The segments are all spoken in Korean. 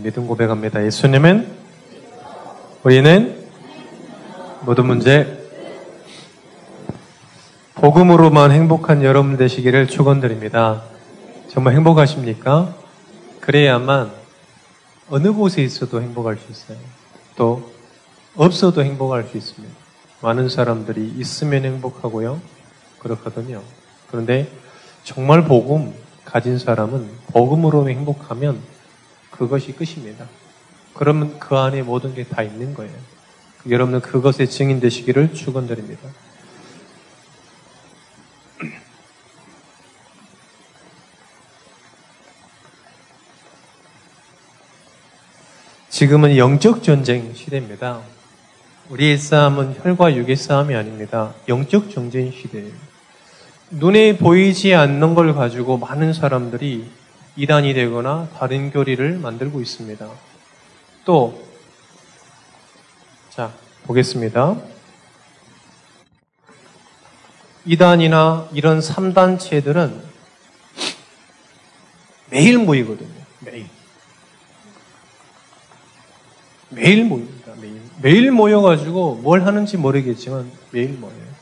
믿음 고백합니다. 예수님은 우리는 모든 문제 복음으로만 행복한 여러분 되시기를 축원드립니다. 정말 행복하십니까? 그래야만 어느 곳에 있어도 행복할 수 있어요. 또 없어도 행복할 수 있습니다. 많은 사람들이 있으면 행복하고요. 그렇거든요. 그런데 정말 복음 가진 사람은 복음으로 행복하면 그것이 끝입니다. 그러면 그 안에 모든 게 다 있는 거예요. 여러분은 그것에 증인 되시기를 축원드립니다. 지금은 영적 전쟁 시대입니다. 우리의 싸움은 혈과 육의 싸움이 아닙니다. 영적 전쟁 시대예요. 눈에 보이지 않는 걸 가지고 많은 사람들이 이단이 되거나 다른 교리를 만들고 있습니다. 또, 자, 보겠습니다. 이단이나 이런 3단체들은 매일 모이거든요. 매일. 매일 모입니다. 매일. 매일 모여가지고 뭘 하는지 모르겠지만 매일 모여요.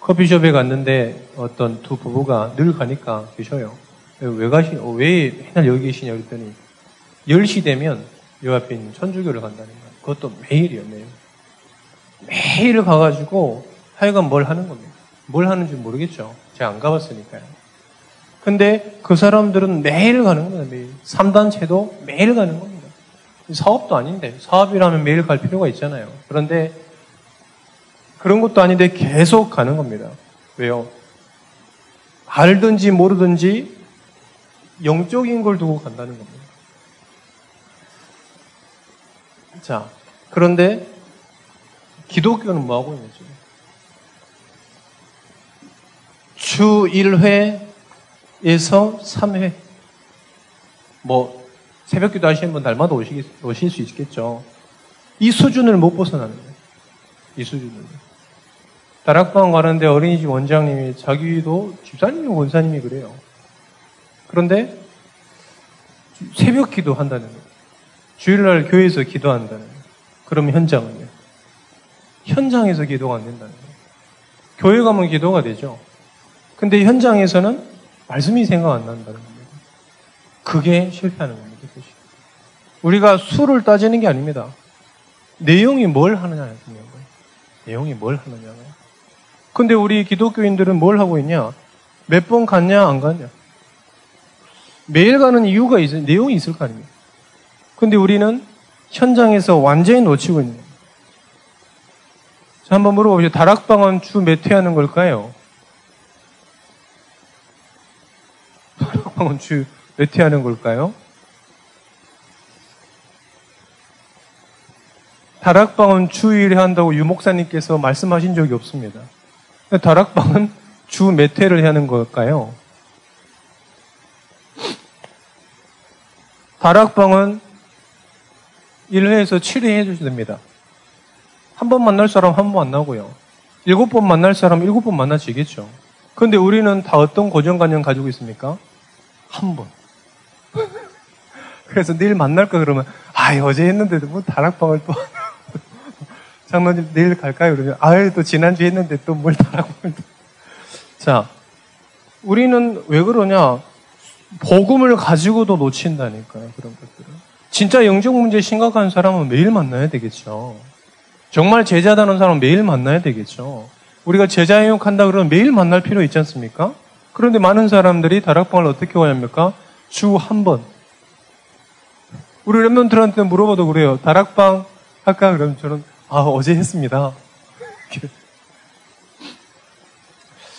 커피숍에 갔는데 어떤 두 부부가 늘 가니까 계셔요. 왜 가시, 어, 왜 맨날 여기 계시냐 그랬더니 10시 되면 요 앞에 있는 천주교를 간다는 거예요. 그것도 매일이요, 매일. 매일 가가지고 하여간 뭘 하는 겁니다. 뭘 하는지 모르겠죠. 제가 안 가봤으니까요. 근데 그 사람들은 매일 가는 겁니다, 매일. 3단체도 매일 가는 겁니다. 사업도 아닌데, 사업이라면 매일 갈 필요가 있잖아요. 그런데 그런 것도 아닌데 계속 가는 겁니다. 왜요? 알든지 모르든지 영적인 걸 두고 간다는 겁니다. 자, 그런데 기독교는 뭐 하고 있는지. 주 1회에서 3회. 뭐, 새벽 기도 하시는 분 날마다 오시, 오실 수 있겠죠. 이 수준을 못 벗어나는 거예요. 이 수준을. 다락방 가는데 어린이집 원장님이 자기도 집사님이 원사님이 그래요. 그런데 새벽 기도 한다는 거예요. 주일날 교회에서 기도한다는 거예요. 그럼 현장은요? 현장에서 기도가 안 된다는 거예요. 교회 가면 기도가 되죠. 근데 현장에서는 말씀이 생각 안 난다는 겁니다. 그게 실패하는 겁니다. 그것이. 우리가 수를 따지는 게 아닙니다. 내용이 뭘 하느냐는 거예요. 내용이 뭘 하느냐고요. 근데 우리 기독교인들은 뭘 하고 있냐? 몇 번 갔냐, 안 갔냐? 매일 가는 이유가 있, 내용이 있을 거 아닙니까? 근데 우리는 현장에서 완전히 놓치고 있는 거예요. 자, 한번 물어보죠. 다락방은 주 몇 회 하는 걸까요? 다락방은 주 몇 회 하는 걸까요? 다락방은 주 1회 한다고 유목사님께서 말씀하신 적이 없습니다. 다락방은 주 몇 회를 하는 걸까요? 다락방은 1회에서 7회 해주셔야 됩니다. 한 번 만날 사람 한 번 만나고요. 일곱 번 만날 사람 일곱 번 만나시겠죠. 그런데 우리는 다 어떤 고정관념 가지고 있습니까? 한 번. 그래서 내일 만날까 그러면 아 어제 했는데도 뭐 다락방을 또 장로님 내일 갈까요? 그러면 아유 또 지난주에 했는데 또 뭘 다락방을 또. 자 우리는 왜 그러냐 복음을 가지고도 놓친다니까요 그런 것들을 진짜 영적 문제 심각한 사람은 매일 만나야 되겠죠 정말 제자다는 사람은 매일 만나야 되겠죠 우리가 제자 영역 한다 그러면 매일 만날 필요 있지 않습니까? 그런데 많은 사람들이 다락방을 어떻게 와야 주한 번. 우리 랩런들한테 물어봐도 그래요. 다락방 할까? 그러면 저는, 아, 어제 했습니다.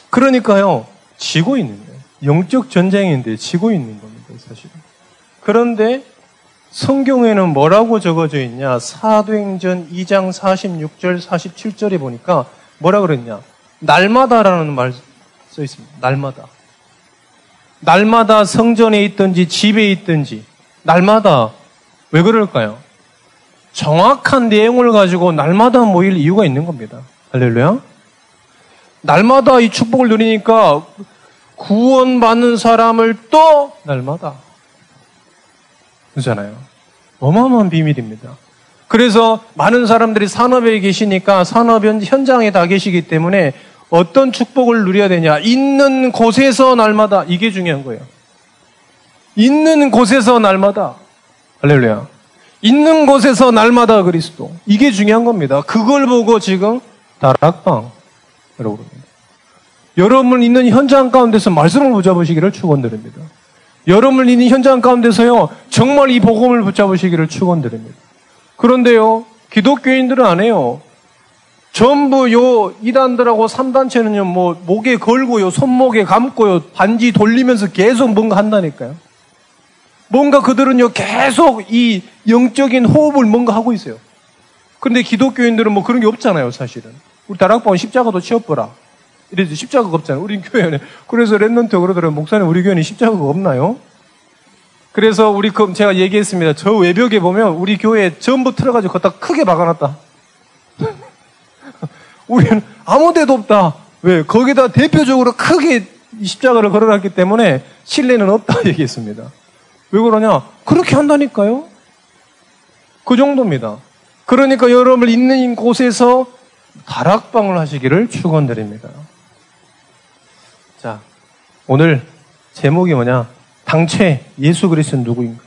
그러니까요, 지고 있는 거예요. 영적 전쟁인데 지고 있는 겁니다, 사실. 그런데 성경에는 뭐라고 적어져 있냐? 사도행전 2장 46절, 47절에 보니까 뭐라 그랬냐? 날마다라는 말 써 있습니다. 날마다. 날마다 성전에 있든지 집에 있든지 날마다 왜 그럴까요? 정확한 내용을 가지고 날마다 모일 이유가 있는 겁니다. 할렐루야. 날마다 이 축복을 누리니까 구원받는 사람을 또 날마다 그렇잖아요. 어마어마한 비밀입니다. 그래서 많은 사람들이 산업에 계시니까 산업 현장에 다 계시기 때문에 어떤 축복을 누려야 되냐? 있는 곳에서 날마다 이게 중요한 거예요. 있는 곳에서 날마다 할렐루야. 있는 곳에서 날마다 그리스도. 이게 중요한 겁니다. 그걸 보고 지금 다락방 여러분 여러분 있는 현장 가운데서 말씀을 붙잡으시기를 축원드립니다. 여러분 있는 현장 가운데서요 정말 이 복음을 붙잡으시기를 축원드립니다. 그런데요 기독교인들은 안 해요. 전부 요 이단들하고 3단체는요, 뭐, 목에 걸고요, 손목에 감고요, 반지 돌리면서 계속 뭔가 한다니까요. 뭔가 그들은요, 계속 이 영적인 호흡을 뭔가 하고 있어요. 그런데 기독교인들은 뭐 그런 게 없잖아요, 사실은. 우리 다락방은 십자가도 치워보라. 이래서 십자가가 없잖아요. 우리 교회는. 그래서 랩런트 그러더라고요. 목사님, 우리 교회는 십자가가 없나요? 그래서 우리 그 제가 얘기했습니다. 저 외벽에 보면 우리 교회 전부 틀어가지고 걷다 크게 박아놨다. 우리는 아무 데도 없다. 왜? 거기다 대표적으로 크게 십자가를 걸어놨기 때문에 신뢰는 없다 얘기했습니다. 왜 그러냐? 그렇게 한다니까요? 그 정도입니다. 그러니까 여러분 있는 곳에서 다락방을 하시기를 축원드립니다. 자, 오늘 제목이 뭐냐? 당최 예수 그리스도는 누구인가?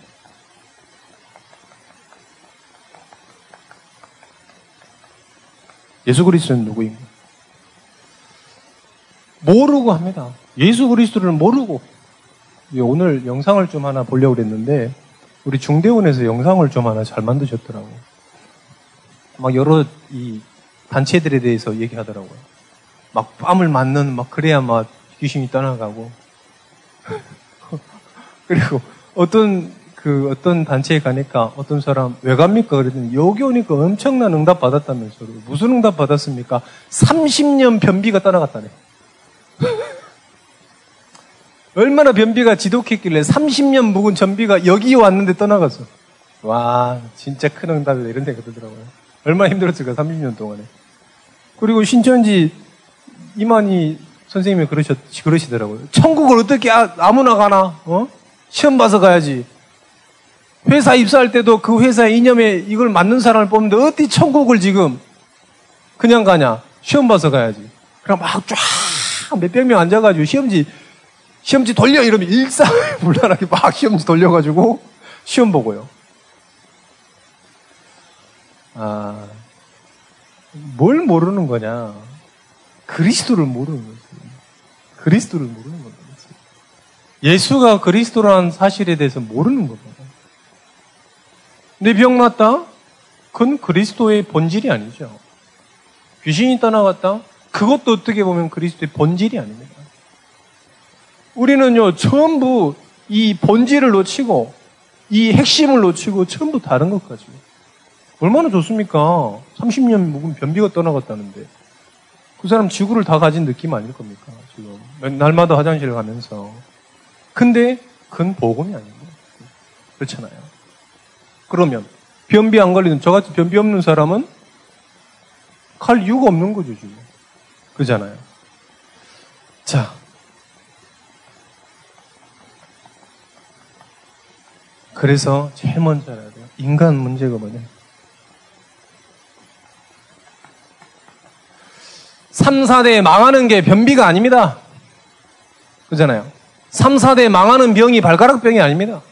예수 그리스도는 누구인가? 모르고 합니다. 예수 그리스도를 모르고 오늘 영상을 좀 하나 보려고 그랬는데 우리 중대원에서 영상을 좀 하나 잘 만드셨더라고. 막 여러 이 단체들에 대해서 얘기하더라고요. 막 뺨을 맞는 막 그래야 막 귀신이 떠나가고 그리고 어떤 그 어떤 단체에 가니까 어떤 사람 왜 갑니까? 그랬더니 여기 오니까 엄청난 응답 받았다면서요. 무슨 응답 받았습니까? 30년 변비가 떠나갔다네. 얼마나 변비가 지독했길래 30년 묵은 전비가 여기 왔는데 떠나갔어. 와, 진짜 큰 응답이다. 이런 생각 들더라고요. 얼마나 힘들었을까, 30년 동안에. 그리고 신천지 이만희 선생님이 그러셨, 그러시더라고요. 천국을 어떻게 아, 무나 가나, 어? 시험 봐서 가야지. 회사 입사할 때도 그 회사의 이념에 이걸 맞는 사람을 뽑는데 어디 천국을 지금 그냥 가냐? 시험 봐서 가야지. 그럼 막 쫙 몇백 명 앉아가지고 시험지 시험지 돌려 이러면 일사불란하게 막 시험지 돌려가지고 시험 보고요. 아, 뭘 모르는 거냐? 그리스도를 모르는 거지. 그리스도를 모르는 거죠. 예수가 그리스도라는 사실에 대해서 모르는 거죠. 내병 났다? 그건 그리스도의 본질이 아니죠. 귀신이 떠나갔다? 그것도 어떻게 보면 그리스도의 본질이 아닙니다. 우리는요, 전부 이 본질을 놓치고, 이 핵심을 놓치고, 전부 다른 것 가지고. 얼마나 좋습니까? 30년 묵은 변비가 떠나갔다는데. 그 사람 지구를 다 가진 느낌 아닐 겁니까? 지금. 날마다 화장실 가면서. 근데, 그건 복음이 아닙니다. 그렇잖아요. 그러면, 변비 안 걸리는, 저같이 변비 없는 사람은 갈 이유가 없는 거죠, 지금. 그잖아요. 자, 그래서 제일 먼저 알아야 돼요. 인간 문제가 뭐냐. 3, 4대 망하는 게 변비가 아닙니다. 그잖아요. 3, 4대 망하는 병이 발가락병이 아닙니다.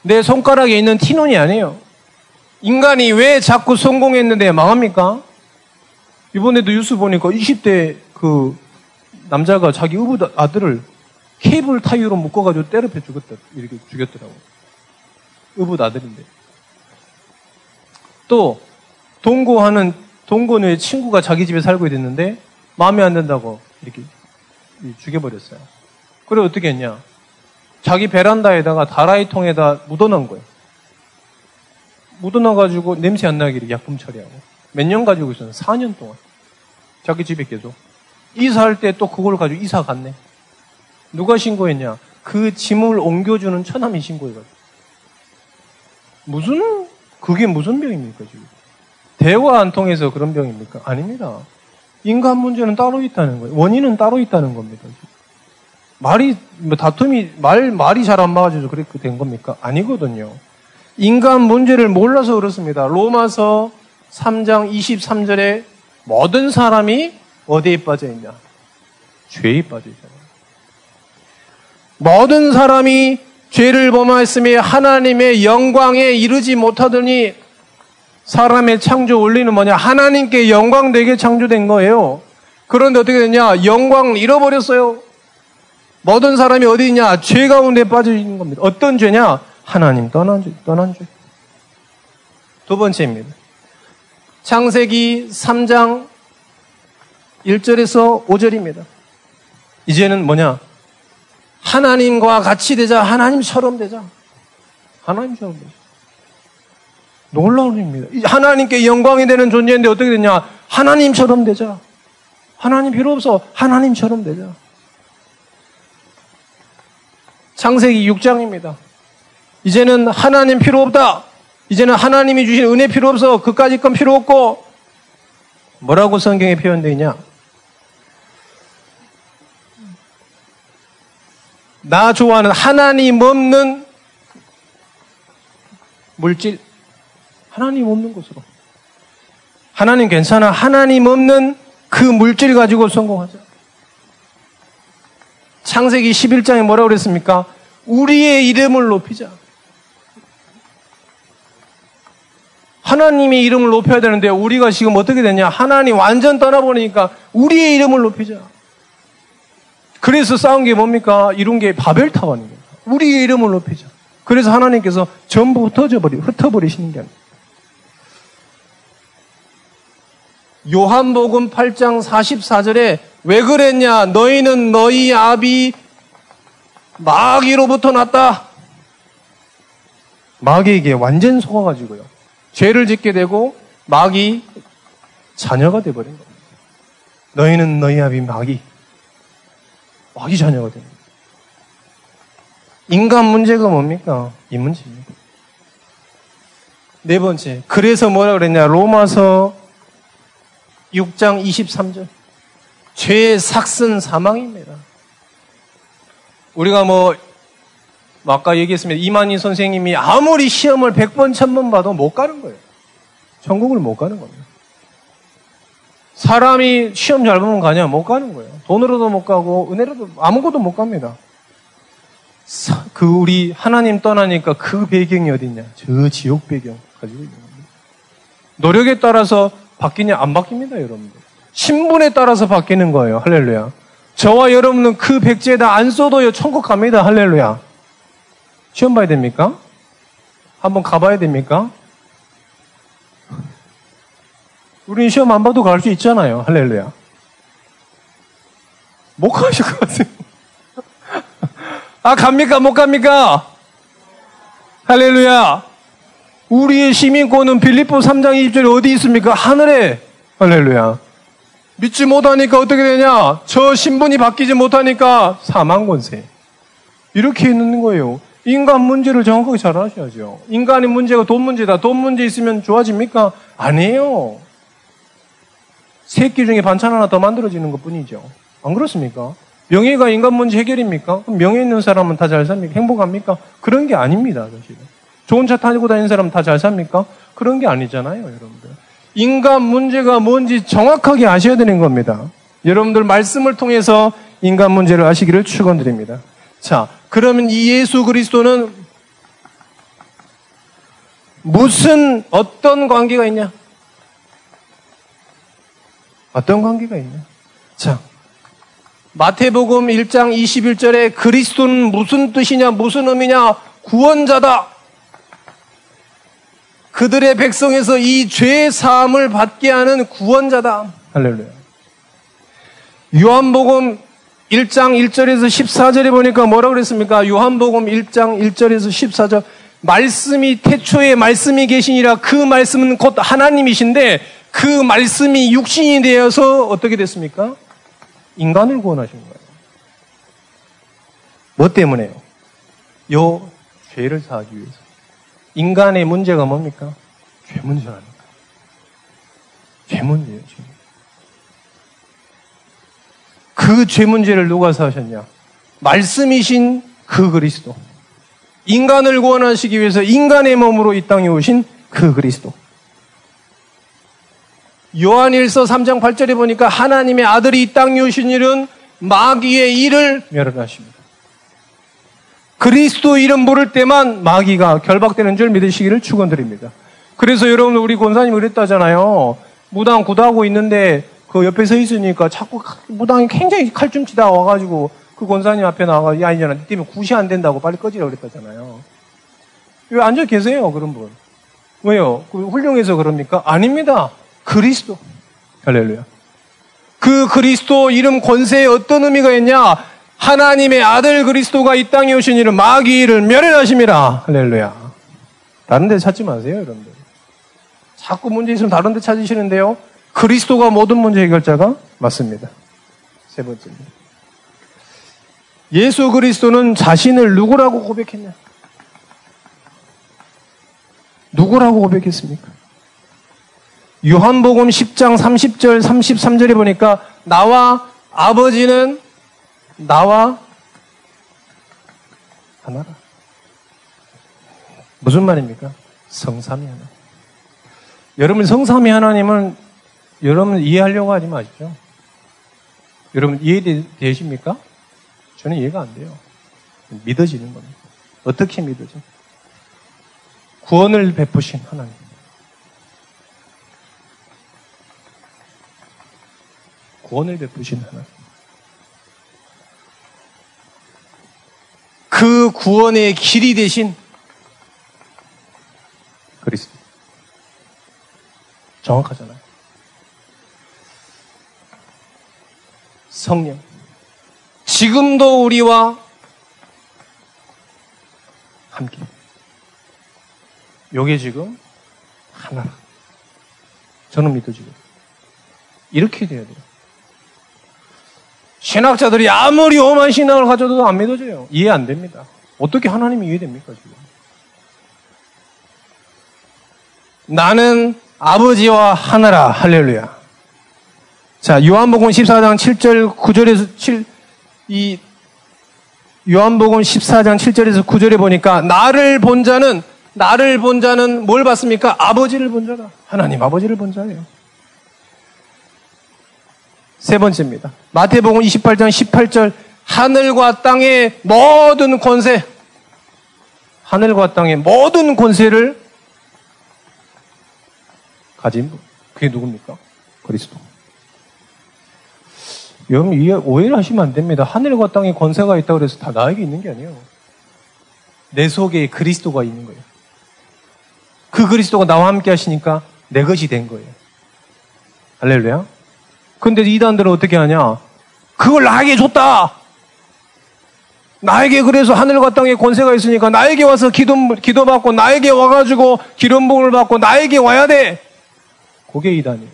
내 손가락에 있는 티눈이 아니에요. 인간이 왜 자꾸 성공했는데 망합니까? 이번에도 뉴스 보니까 20대 그 남자가 자기 의붓 아들을 케이블 타이어로 묶어가지고 때려패 죽었다. 이렇게 죽였더라고. 의붓 아들인데. 또, 동거하는, 동거녀의 친구가 자기 집에 살고 있는데, 마음에 안 든다고 이렇게 죽여버렸어요. 그래, 어떻게 했냐? 자기 베란다에다가 다라이 통에다 묻어놓은 거예요. 묻어놔가지고 냄새 안 나게 약품 처리하고. 몇 년 가지고 있었는데, 4년 동안. 자기 집에 계속. 이사할 때 또 그걸 가지고 이사 갔네. 누가 신고했냐? 그 짐을 옮겨주는 처남이 신고해가지고. 무슨, 그게 무슨 병입니까, 지금? 대화 안 통해서 그런 병입니까? 아닙니다. 인간 문제는 따로 있다는 거예요. 원인은 따로 있다는 겁니다. 말이, 뭐 다툼이, 말, 말이 잘 안 맞아서 그렇게 된 겁니까? 아니거든요. 인간 문제를 몰라서 그렇습니다. 로마서 3장 23절에 모든 사람이 어디에 빠져 있냐? 죄에 빠져 있잖아요. 모든 사람이 죄를 범하였으며 하나님의 영광에 이르지 못하더니 사람의 창조 원리는 뭐냐? 하나님께 영광 되게 창조된 거예요. 그런데 어떻게 됐냐? 영광을 잃어버렸어요. 모든 사람이 어디 있냐? 죄 가운데 빠져 있는 겁니다. 어떤 죄냐? 하나님 떠난 죄, 떠난 죄. 두 번째입니다. 창세기 3장 1절에서 5절입니다. 이제는 뭐냐? 하나님과 같이 되자, 하나님처럼 되자. 하나님처럼 되자. 놀라운 일입니다. 하나님께 영광이 되는 존재인데 어떻게 되냐? 하나님처럼 되자. 하나님 필요 없어. 하나님처럼 되자. 창세기 6장입니다. 이제는 하나님 필요 없다. 이제는 하나님이 주신 은혜 필요 없어. 그까지 건 필요 없고. 뭐라고 성경에 표현되어 있냐? 나 좋아하는 하나님 없는 물질. 하나님 없는 곳으로. 하나님 괜찮아. 하나님 없는 그 물질 가지고 성공하자. 창세기 11장에 뭐라고 그랬습니까? 우리의 이름을 높이자. 하나님의 이름을 높여야 되는데 우리가 지금 어떻게 되냐? 하나님 완전 떠나버리니까 우리의 이름을 높이자. 그래서 싸운 게 뭡니까? 이룬 게 바벨타원입니다. 우리의 이름을 높이자. 그래서 하나님께서 전부 흩어져 버리, 흩어버리시는 게 아니에요. 요한복음 8장 44절에 왜 그랬냐? 너희는 너희 아비 마귀로부터 났다. 마귀에게 완전 속아가지고요. 죄를 짓게 되고 마귀 자녀가 되어버린 겁니다. 너희는 너희 아비 마귀. 마귀 자녀가 됩니다. 인간 문제가 뭡니까? 이 문제입니다. 네 번째. 그래서 뭐라 그랬냐? 로마서 6장 23절. 죄의 삭슨 사망입니다. 우리가 뭐, 뭐 아까 얘기했습니다. 이만희 선생님이 아무리 시험을 100번, 1000번 봐도 못 가는 거예요. 천국을 못 가는 겁니다. 사람이 시험 잘 보면 가냐? 못 가는 거예요. 돈으로도 못 가고, 은혜로도 아무것도 못 갑니다. 그 우리 하나님 떠나니까 그 배경이 어딨냐? 저 지옥 배경 가지고 있는 겁니다. 노력에 따라서 바뀌냐? 안 바뀝니다, 여러분들. 신분에 따라서 바뀌는 거예요. 할렐루야. 저와 여러분은 그 백지에 다 안 써도요, 천국 갑니다. 할렐루야. 시험 봐야 됩니까? 한번 가봐야 됩니까? 우리는 시험 안 봐도 갈 수 있잖아요. 할렐루야. 못 가실 것 같아요. 아, 갑니까? 못 갑니까? 할렐루야. 우리의 시민권은 빌립보 3장 20절에 어디 있습니까? 하늘에. 할렐루야. 믿지 못하니까 어떻게 되냐? 저 신분이 바뀌지 못하니까 사망 권세. 이렇게 있는 거예요. 인간 문제를 정확하게 잘 아셔야죠. 인간의 문제가 돈 문제다. 돈 문제 있으면 좋아집니까? 아니에요. 새끼 중에 반찬 하나 더 만들어지는 것 뿐이죠. 안 그렇습니까? 명예가 인간 문제 해결입니까? 명예 있는 사람은 다 잘 삽니까? 행복합니까? 그런 게 아닙니다, 사실은. 좋은 차 타고 다니는 사람 다 잘 삽니까? 그런 게 아니잖아요, 여러분들. 인간 문제가 뭔지 정확하게 아셔야 되는 겁니다. 여러분들 말씀을 통해서 인간 문제를 아시기를 축원드립니다. 자, 그러면 이 예수 그리스도는 무슨 어떤 관계가 있냐? 어떤 관계가 있냐? 자, 마태복음 1장 21절에 그리스도는 무슨 뜻이냐, 무슨 의미냐? 구원자다. 그들의 백성에서 이 죄의 사함을 받게 하는 구원자다. 할렐루야. 요한복음 1장 1절에서 14절에 보니까 뭐라고 그랬습니까? 요한복음 1장 1절에서 14절. 말씀이 태초에 말씀이 계시니라 그 말씀은 곧 하나님이신데 그 말씀이 육신이 되어서 어떻게 됐습니까? 인간을 구원하신 거예요. 뭐 때문에요? 요 죄를 사하기 위해서. 인간의 문제가 뭡니까? 죄 문제 아닙니까? 죄 문제예요, 죄 그죄 문제를 누가 사하셨냐? 말씀이신 그 그리스도. 인간을 구원하시기 위해서 인간의 몸으로 이 땅에 오신 그 그리스도. 요한일서 3장 8절에 보니까 하나님의 아들이 이 땅에 오신 일은 마귀의 일을 멸하십니다. 그리스도 이름 부를 때만 마귀가 결박되는 줄 믿으시기를 축원드립니다. 그래서 여러분 우리 권사님 그랬다잖아요. 무당 구다하고 있는데 그 옆에 서 있으니까 자꾸 무당이 굉장히 칼춤치다 와가지고 그 권사님 앞에 나와가 야네 때문에 굿이 안 된다고 빨리 꺼지라 그랬다잖아요. 왜 앉아 계세요 그런 분? 왜요? 그 훌륭해서 그럽니까? 아닙니다. 그리스도. 할렐루야. 그 그리스도 이름 권세에 어떤 의미가 있냐? 하나님의 아들 그리스도가 이 땅에 오신 이는 마귀를 멸해하심이라. 할렐루야. 다른 데 찾지 마세요, 여러분들. 자꾸 문제 있으면 다른 데 찾으시는데요. 그리스도가 모든 문제 해결자가 맞습니다. 세 번째입니다. 예수 그리스도는 자신을 누구라고 고백했냐? 누구라고 고백했습니까? 요한복음 10장 30절, 33절에 보니까 나와 아버지는 나와 하나라. 무슨 말입니까? 성삼이 하나. 여러분 성삼이 하나님은 여러분 이해하려고 하지 마십시오. 여러분 이해되십니까? 저는 이해가 안 돼요. 믿어지는 겁니다. 어떻게 믿어져? 구원을 베푸신 하나님. 구원을 베푸신 하나님. 그 구원의 길이 되신 그리스도. 정확하잖아요. 성령. 지금도 우리와 함께. 요게 지금 하나. 저는 믿어지고. 이렇게 돼야 돼요. 신학자들이 아무리 오만 신앙을 가져도 안 믿어져요. 이해 안 됩니다. 어떻게 하나님이 이해됩니까, 지금? 나는 아버지와 하나라. 할렐루야. 자, 요한복음 14장 7절 9절에서 7, 이 요한복음 14장 7절에서 9절에 보니까 나를 본 자는 나를 본 자는 뭘 봤습니까? 아버지를 본 자다. 하나님 아버지를 본 자예요. 세 번째입니다. 마태복음 28장 18절 하늘과 땅의 모든 권세 하늘과 땅의 모든 권세를 가진 분. 그게 누굽니까? 그리스도. 여러분, 이해, 오해를 하시면 안 됩니다. 하늘과 땅에 권세가 있다고 해서 다 나에게 있는 게 아니에요. 내 속에 그리스도가 있는 거예요. 그 그리스도가 나와 함께 하시니까 내 것이 된 거예요. 할렐루야. 근데 이단들은 어떻게 하냐? 그걸 나에게 줬다! 나에게 그래서 하늘과 땅에 권세가 있으니까 나에게 와서 기도, 기도 받고 나에게 와가지고 기름복을 받고 나에게 와야 돼! 그게 이단이에요.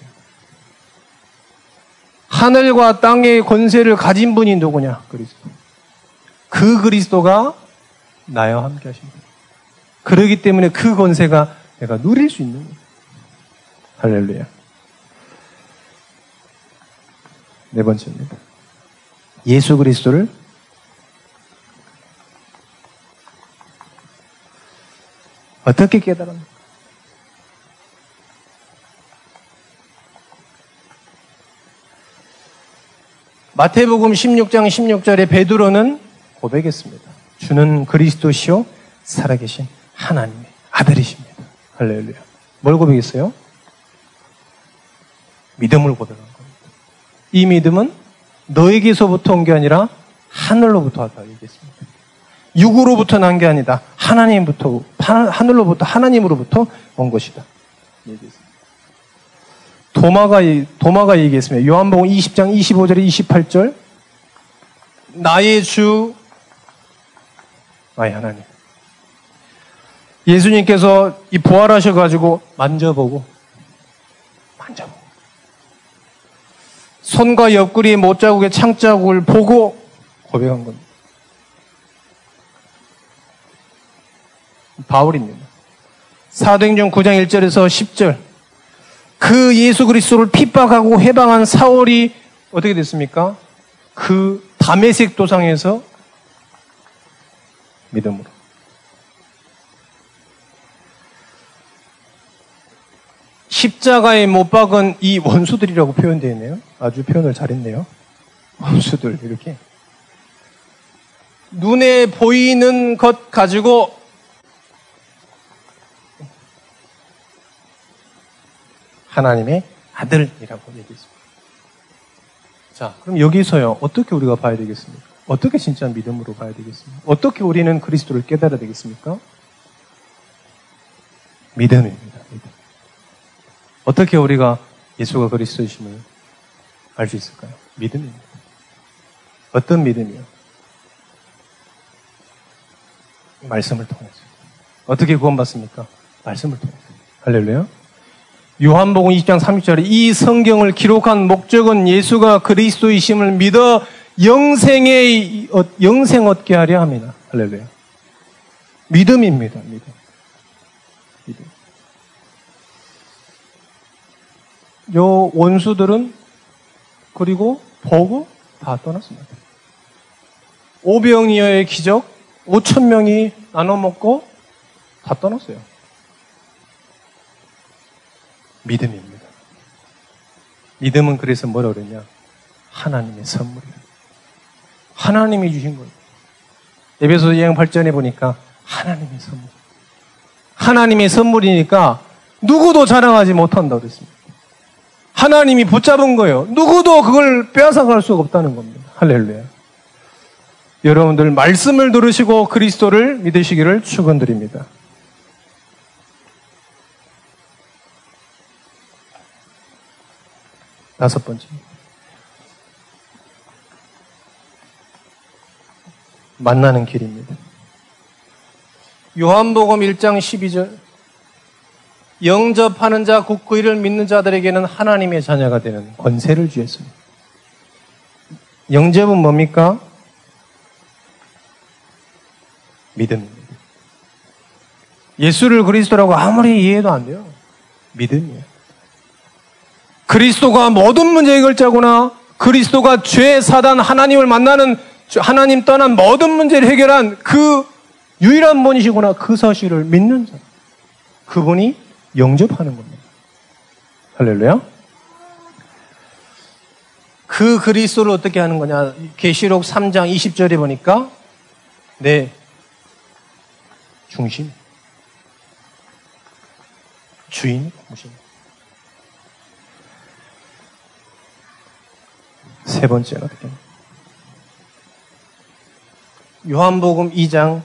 하늘과 땅의 권세를 가진 분이 누구냐? 그리스도. 그 그리스도가 나와 함께 하십니다. 그러기 때문에 그 권세가 내가 누릴 수 있는 거예요. 할렐루야. 네 번째입니다. 예수 그리스도를 어떻게 깨달았는가? 마태복음 16장 16절에 베드로는 고백했습니다. 주는 그리스도시요 살아계신 하나님의 아들이십니다. 할렐루야. 뭘 고백했어요? 믿음을 고백한 겁니다. 이 믿음은 너에게서부터 온 게 아니라 하늘로부터 왔다 얘기했습니다. 육으로부터 난 게 아니다. 하나님부터 하늘로부터 하나님으로부터 온 것이다. 얘기했습니다. 도마가, 도마가 얘기했습니다. 요한복음 20장 25절에 28절. 나의 주, 나의 하나님. 예수님께서 이 부활하셔가지고 만져보고, 만져보고. 손과 옆구리의 못자국의 창자국을 보고 고백한 겁니다. 바울입니다. 사도행전 9장 1절에서 10절. 그 예수 그리스도를 핍박하고 해방한 사월이 어떻게 됐습니까? 그 담에색 도상에서 믿음으로 십자가에 못 박은 이 원수들이라고 표현되어 있네요. 아주 표현을 잘했네요. 원수들, 이렇게. 눈에 보이는 것 가지고 하나님의 아들이라고 얘기했습니다. 자, 그럼 여기서요, 어떻게 우리가 봐야 되겠습니까? 어떻게 진짜 믿음으로 봐야 되겠습니까? 어떻게 우리는 그리스도를 깨달아야 되겠습니까? 믿음입니다. 어떻게 우리가 예수가 그리스도이심을 알 수 있을까요? 믿음입니다. 어떤 믿음이요? 말씀을 통해서. 어떻게 구원받습니까? 말씀을 통해서. 할렐루야. 요한복음 20장 30절에 이 성경을 기록한 목적은 예수가 그리스도이심을 믿어 영생의 어, 영생 얻게 하려 합니다. 할렐루야. 믿음입니다. 믿음. 믿음. 요 원수들은 그리고 보고 다 떠났습니다. 오병이어의 기적 5천 명이 나눠 먹고 다 떠났어요. 믿음입니다. 믿음은 그래서 뭐라 그러냐? 하나님의 선물이에요. 하나님이 주신 거예요. 에베소 예행 8전에 보니까 하나님의 선물. 하나님의 선물이니까 누구도 자랑하지 못한다 그랬습니다. 하나님이 붙잡은 거예요. 누구도 그걸 빼앗아갈 수가 없다는 겁니다. 할렐루야. 여러분들 말씀을 들으시고 그리스도를 믿으시기를 축원드립니다. 다섯 번째. 만나는 길입니다. 요한복음 1장 12절. 영접하는 자, 굳고 이를 믿는 자들에게는 하나님의 자녀가 되는 권세를 주었습니다. 영접은 뭡니까? 믿음입니다. 예수를 그리스도라고 아무리 이해해도 안 돼요. 믿음이에요. 그리스도가 모든 문제 해결자구나. 그리스도가 죄, 사단, 하나님을 만나는 하나님 떠난 모든 문제를 해결한 그 유일한 분이시구나. 그 사실을 믿는 자. 그분이 영접하는 겁니다. 할렐루야. 그 그리스도를 어떻게 하는 거냐? 계시록 3장 20절에 보니까 내 중심 주인 무신 세 번째는 어떻게? 요한복음 2장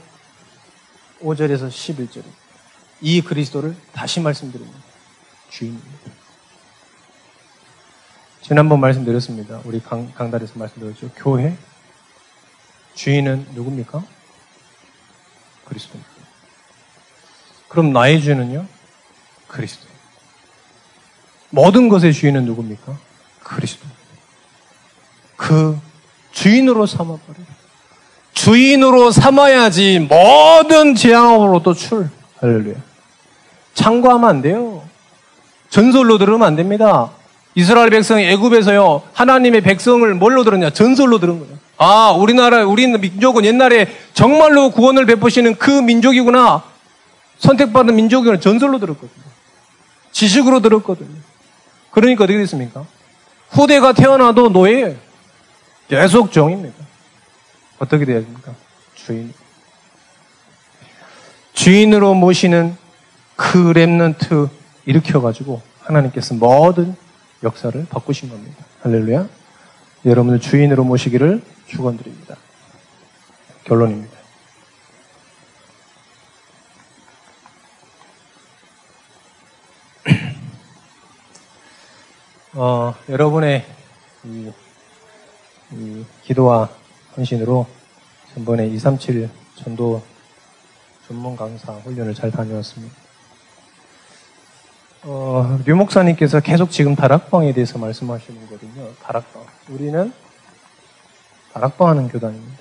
5절에서 11절. 이 그리스도를 다시 말씀드립니다. 주인입니다. 지난번 말씀드렸습니다. 우리 강, 강달에서 말씀드렸죠. 교회 주인은 누굽니까? 그리스도입니다. 그럼 나의 주인은요? 그리스도. 모든 것의 주인은 누굽니까? 그리스도. 그 주인으로 삼아버려. 주인으로 삼아야지 모든 재앙으로부터 출. 할렐루야. 참고하면 안 돼요. 전설로 들으면 안 됩니다. 이스라엘 백성이 애굽에서요 하나님의 백성을 뭘로 들었냐? 전설로 들은 거예요. 아, 우리나라 우리 민족은 옛날에 정말로 구원을 베푸시는 그 민족이구나. 선택받은 민족이구나. 전설로 들었거든요. 지식으로 들었거든요. 그러니까 어떻게 됐습니까? 후대가 태어나도 노예예요. 계속 종입니다. 어떻게 돼야 됩니까? 주인. 주인으로 모시는 그 랩런트 일으켜가지고 하나님께서 모든 역사를 바꾸신 겁니다. 할렐루야. 여러분을 주인으로 모시기를 축원드립니다. 결론입니다. 어, 여러분의 이, 이 기도와 헌신으로 전번에 237 전도 전문 강사 훈련을 잘 다녀왔습니다. 어, 류 목사님께서 계속 지금 다락방에 대해서 말씀하시는 거거든요. 다락방. 우리는 다락방 하는 교단입니다.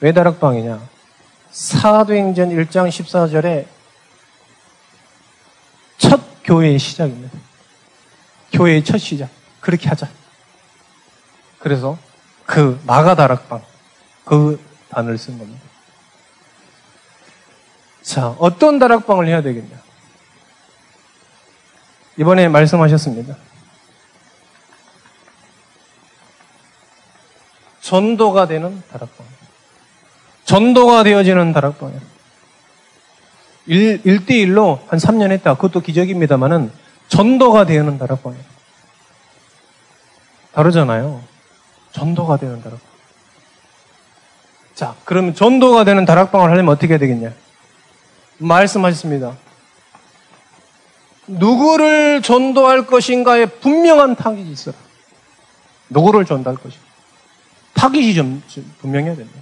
왜 다락방이냐? 사도행전 1장 14절에 첫 교회의 시작입니다. 교회의 첫 시작. 그렇게 하자. 그래서 그 마가 다락방 그 단어를 쓴 겁니다. 자, 어떤 다락방을 해야 되겠냐? 이번에 말씀하셨습니다. 전도가 되는 다락방. 전도가 되어지는 다락방이에요. 1, 1대1로 한 3년 했다. 그것도 기적입니다만은 전도가 되는 다락방이에요. 다르잖아요. 전도가 되는 다락방. 자, 그러면 전도가 되는 다락방을 하려면 어떻게 해야 되겠냐? 말씀하셨습니다. 누구를 전도할 것인가에 분명한 타깃이 있어라. 누구를 전도할 것인가. 타깃이 좀, 좀 분명해야 됩니다.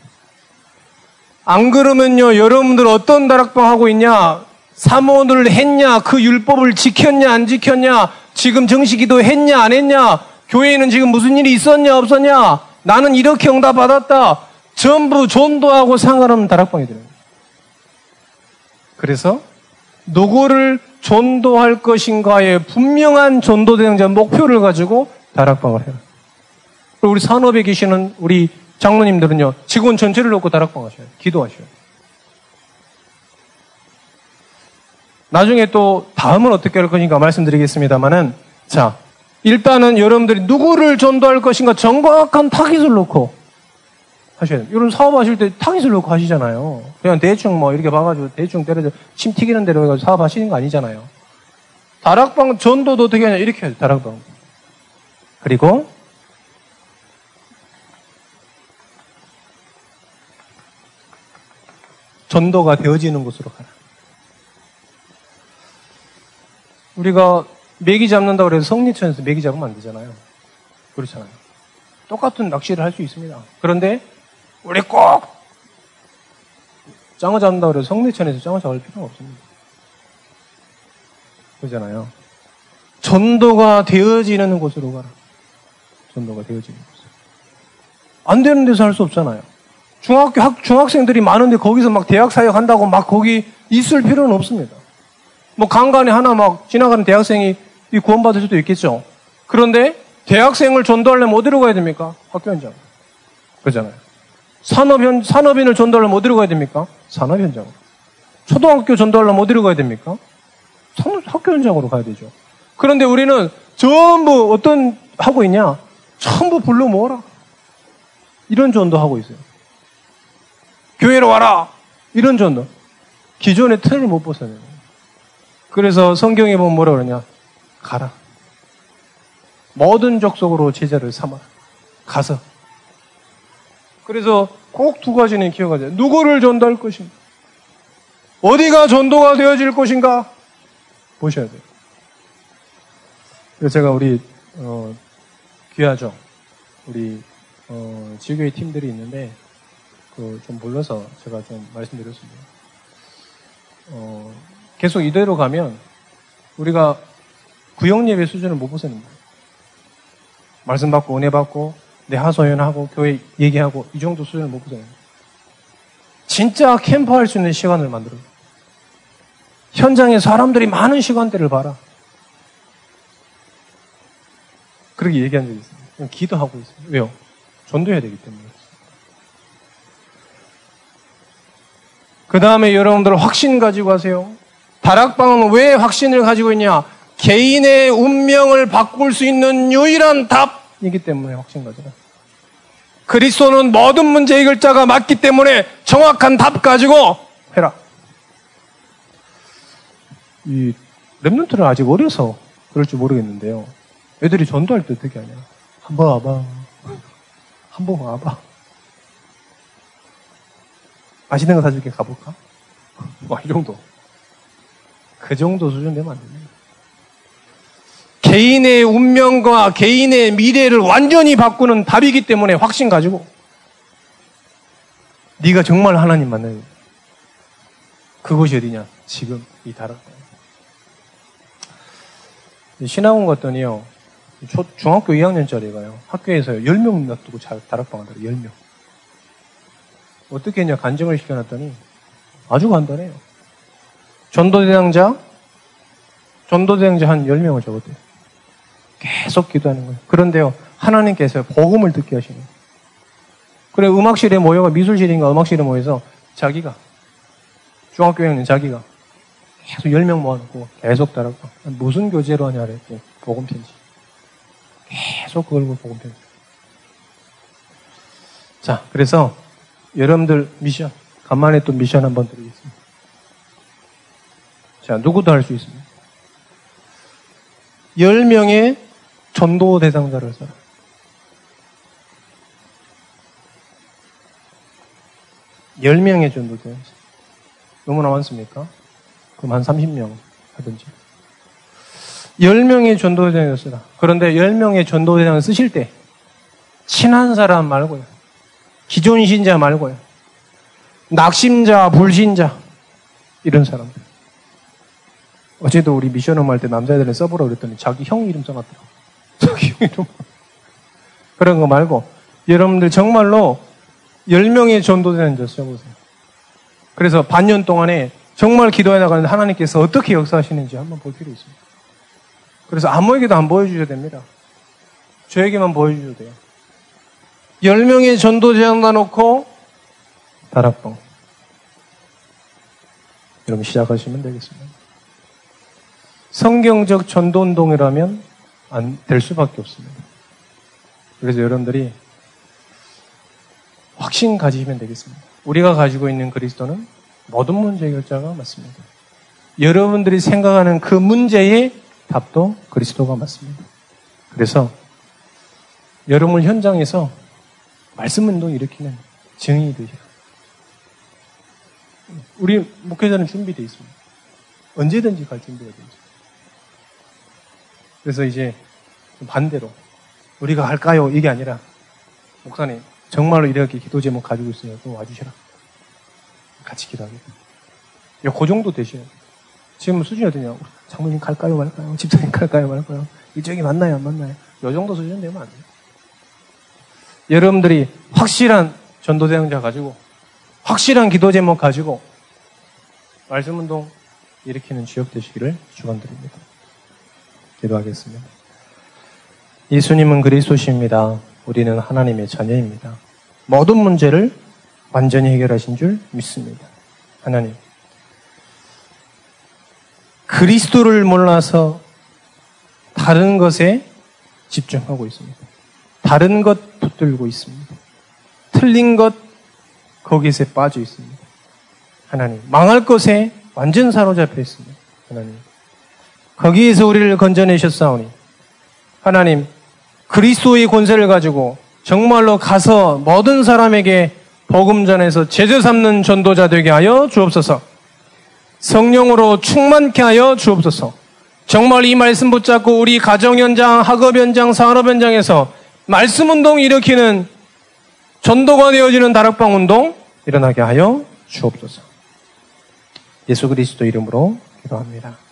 안 그러면요, 여러분들 어떤 다락방 하고 있냐? 사모를 했냐? 그 율법을 지켰냐? 안 지켰냐? 지금 정식기도 했냐? 안 했냐? 교회에는 지금 무슨 일이 있었냐? 없었냐? 나는 이렇게 응답 받았다. 전부 전도하고 상관없는 다락방이 되는 거예요. 그래서 누구를 전도할 것인가에 분명한 전도 대상자 목표를 가지고 다락방을 해요. 우리 산업에 계시는 우리 장로님들은요, 직원 전체를 놓고 다락방 하셔요. 기도하셔요. 나중에 또 다음은 어떻게 할 것인가 말씀드리겠습니다만은, 자, 일단은 여러분들이 누구를 전도할 것인가 정확한 타깃을 놓고 하셔야 돼요. 이런 사업하실 때 타깃을 놓고 하시잖아요. 그냥 대충 뭐 이렇게 봐가지고 대충 때려서 침 튀기는 대로 해가지고 사업하시는 거 아니잖아요. 다락방 전도도 어떻게 하냐 이렇게 해야 돼요. 다락방. 그리고 전도가 되어지는 곳으로 가라. 우리가 메기 잡는다고 해서 성리천에서 메기 잡으면 안 되잖아요. 그렇잖아요. 똑같은 낚시를 할 수 있습니다. 그런데 우리 꼭 짱어 잡는다고 해서 성리천에서 짱어 잡을 필요는 없습니다. 그러잖아요. 전도가 되어지는 곳으로 가라. 전도가 되어지는 곳. 안 되는 데서 할 수 없잖아요. 중학교 학, 중학생들이 많은데 거기서 막 대학 사역 한다고 막 거기 있을 필요는 없습니다. 뭐 간간에 하나 막 지나가는 대학생이 구원받을 수도 있겠죠. 그런데 대학생을 전도하려면 어디로 가야 됩니까? 학교 현장. 그러잖아요. 산업현, 산업인을 전도하려면 어디로 가야 됩니까? 산업 현장. 초등학교 전도하려면 어디로 가야 됩니까? 학교 현장으로 가야 되죠. 그런데 우리는 전부 어떤 하고 있냐? 전부 불러 모아라. 이런 전도 하고 있어요. 교회로 와라! 이런 전도. 기존의 틀을 못 벗어내요. 그래서 성경에 보면 뭐라 그러냐? 가라. 모든 족속으로 제자를 삼아. 가서. 그래서 꼭 두 가지는 기억하세요. 누구를 전도할 것인가? 어디가 전도가 되어질 것인가? 보셔야 돼요. 그래서 제가 우리, 어, 귀하죠. 우리, 어, 지교회 팀들이 있는데, 그 좀 몰라서 제가 좀 말씀드렸습니다. 어, 계속 이대로 가면 우리가 구역 예배 수준을 못 벗어납니다. 말씀 받고 은혜 받고 내 하소연하고 교회 얘기하고 이 정도 수준을 못 벗어납니다. 진짜 캠프할 수 있는 시간을 만들어요. 현장에 사람들이 많은 시간대를 봐라. 그렇게 얘기한 적이. 그냥 기도하고 있어요. 왜요? 전도해야 되기 때문에. 그 다음에 여러분들 확신 가지고 하세요. 다락방은 왜 확신을 가지고 있냐? 개인의 운명을 바꿀 수 있는 유일한 답 이기 때문에 확신 가지고. 그리스도는 모든 문제 해결 자가 맞기 때문에 정확한 답 가지고 해라. 이 랩런트는 아직 어려서 그럴지 모르겠는데요. 애들이 전도할 때 어떻게 하냐? 한번 와봐. 한번 와봐. 맛있는 거 사줄게 가볼까? 와, 이 정도. 그 정도 수준 되면 안 됩니다. 개인의 운명과 개인의 미래를 완전히 바꾸는 답이기 때문에 확신 가지고 네가 정말 하나님 만나야 돼. 그곳이 어디냐? 지금 이 다락방. 신학원 갔더니요. 중학교 2학년짜리가요. 학교에서 10명 놔두고 다락방 한다고 10명. 어떻게 했냐 간증을 시켜놨더니 아주 간단해요. 전도대상자, 전도대상자 한 10명을 적었대요. 계속 기도하는 거예요. 그런데요, 하나님께서 복음을 듣게 하시는 거예요. 그래, 음악실에 모여가 미술실인가 음악실에 모여서 자기가, 중학교 1학년 자기가 계속 10명 모아놓고 계속 따라가. 무슨 교제로 하냐 그랬더니 복음 편지. 계속 그걸 복음 편지. 자, 그래서 여러분들 미션, 간만에 또 미션 한번 드리겠습니다. 자, 누구도 할 수 있습니다. 10명의 전도 대상자를 써라. 열명의 전도 대상자. 너무나 많습니까? 그럼 한 30명 하든지. 10명의 전도 대상을 쓰라. 그런데 10명의 전도 대상을 쓰실 때, 친한 사람 말고요. 기존 신자 말고요. 낙심자, 불신자, 이런 사람들. 어제도 우리 미션홈 할 때 남자애들은 써보라 그랬더니 자기 형 이름 써놨더라. 자기 형 이름. 그런 거 말고, 여러분들 정말로 10명의 전도대상자 써보세요. 그래서 반년 동안에 정말 기도해 나가는 하나님께서 어떻게 역사하시는지 한번 볼 필요 있습니다. 그래서 아무에게도 안 보여주셔도 됩니다. 저에게만 보여주셔도 돼요. 10명의 전도제안 놔놓고 다락방. 여러분 시작하시면 되겠습니다. 성경적 전도운동이라면 안 될 수밖에 없습니다. 그래서 여러분들이 확신 가지시면 되겠습니다. 우리가 가지고 있는 그리스도는 모든 문제 해결자가 맞습니다. 여러분들이 생각하는 그 문제의 답도 그리스도가 맞습니다. 그래서 여러분 현장에서 말씀 운동 일으키는 증인이 되시라. 우리 목회자는 준비되어 있습니다. 언제든지 갈 준비가 되어 있습니다. 그래서 이제 반대로 우리가 할까요? 이게 아니라 목사님 정말로 이렇게 기도 제목 가지고 있으면 또 와주시라. 같이 기도하겠다. 그 정도 돼요. 지금 수준이 어디냐? 장모님 갈까요, 말까요? 집사님 갈까요, 말까요? 일정이 맞나요, 안 맞나요? 이 정도 수준 되면 안 돼요. 여러분들이 확실한 전도 대응자 가지고, 확실한 기도 제목 가지고, 말씀 운동 일으키는 지역 되시기를 축원드립니다. 기도하겠습니다. 예수님은 그리스도십니다. 우리는 하나님의 자녀입니다. 모든 문제를 완전히 해결하신 줄 믿습니다. 하나님. 그리스도를 몰라서 다른 것에 집중하고 있습니다. 다른 것 붙들고 있습니다. 틀린 것 거기에 빠져 있습니다. 하나님. 망할 것에 완전 사로잡혀 있습니다. 하나님. 거기에서 우리를 건져내셨사오니 하나님 그리스도의 권세를 가지고 정말로 가서 모든 사람에게 복음 전에서 제재 삼는 전도자 되게 하여 주옵소서. 성령으로 충만케 하여 주옵소서. 정말 이 말씀 붙잡고 우리 가정 현장, 학업 현장, 산업 현장에서 말씀 운동 일으키는 전도가 되어지는 다락방 운동 일어나게 하여 주옵소서. 예수 그리스도 이름으로 기도합니다.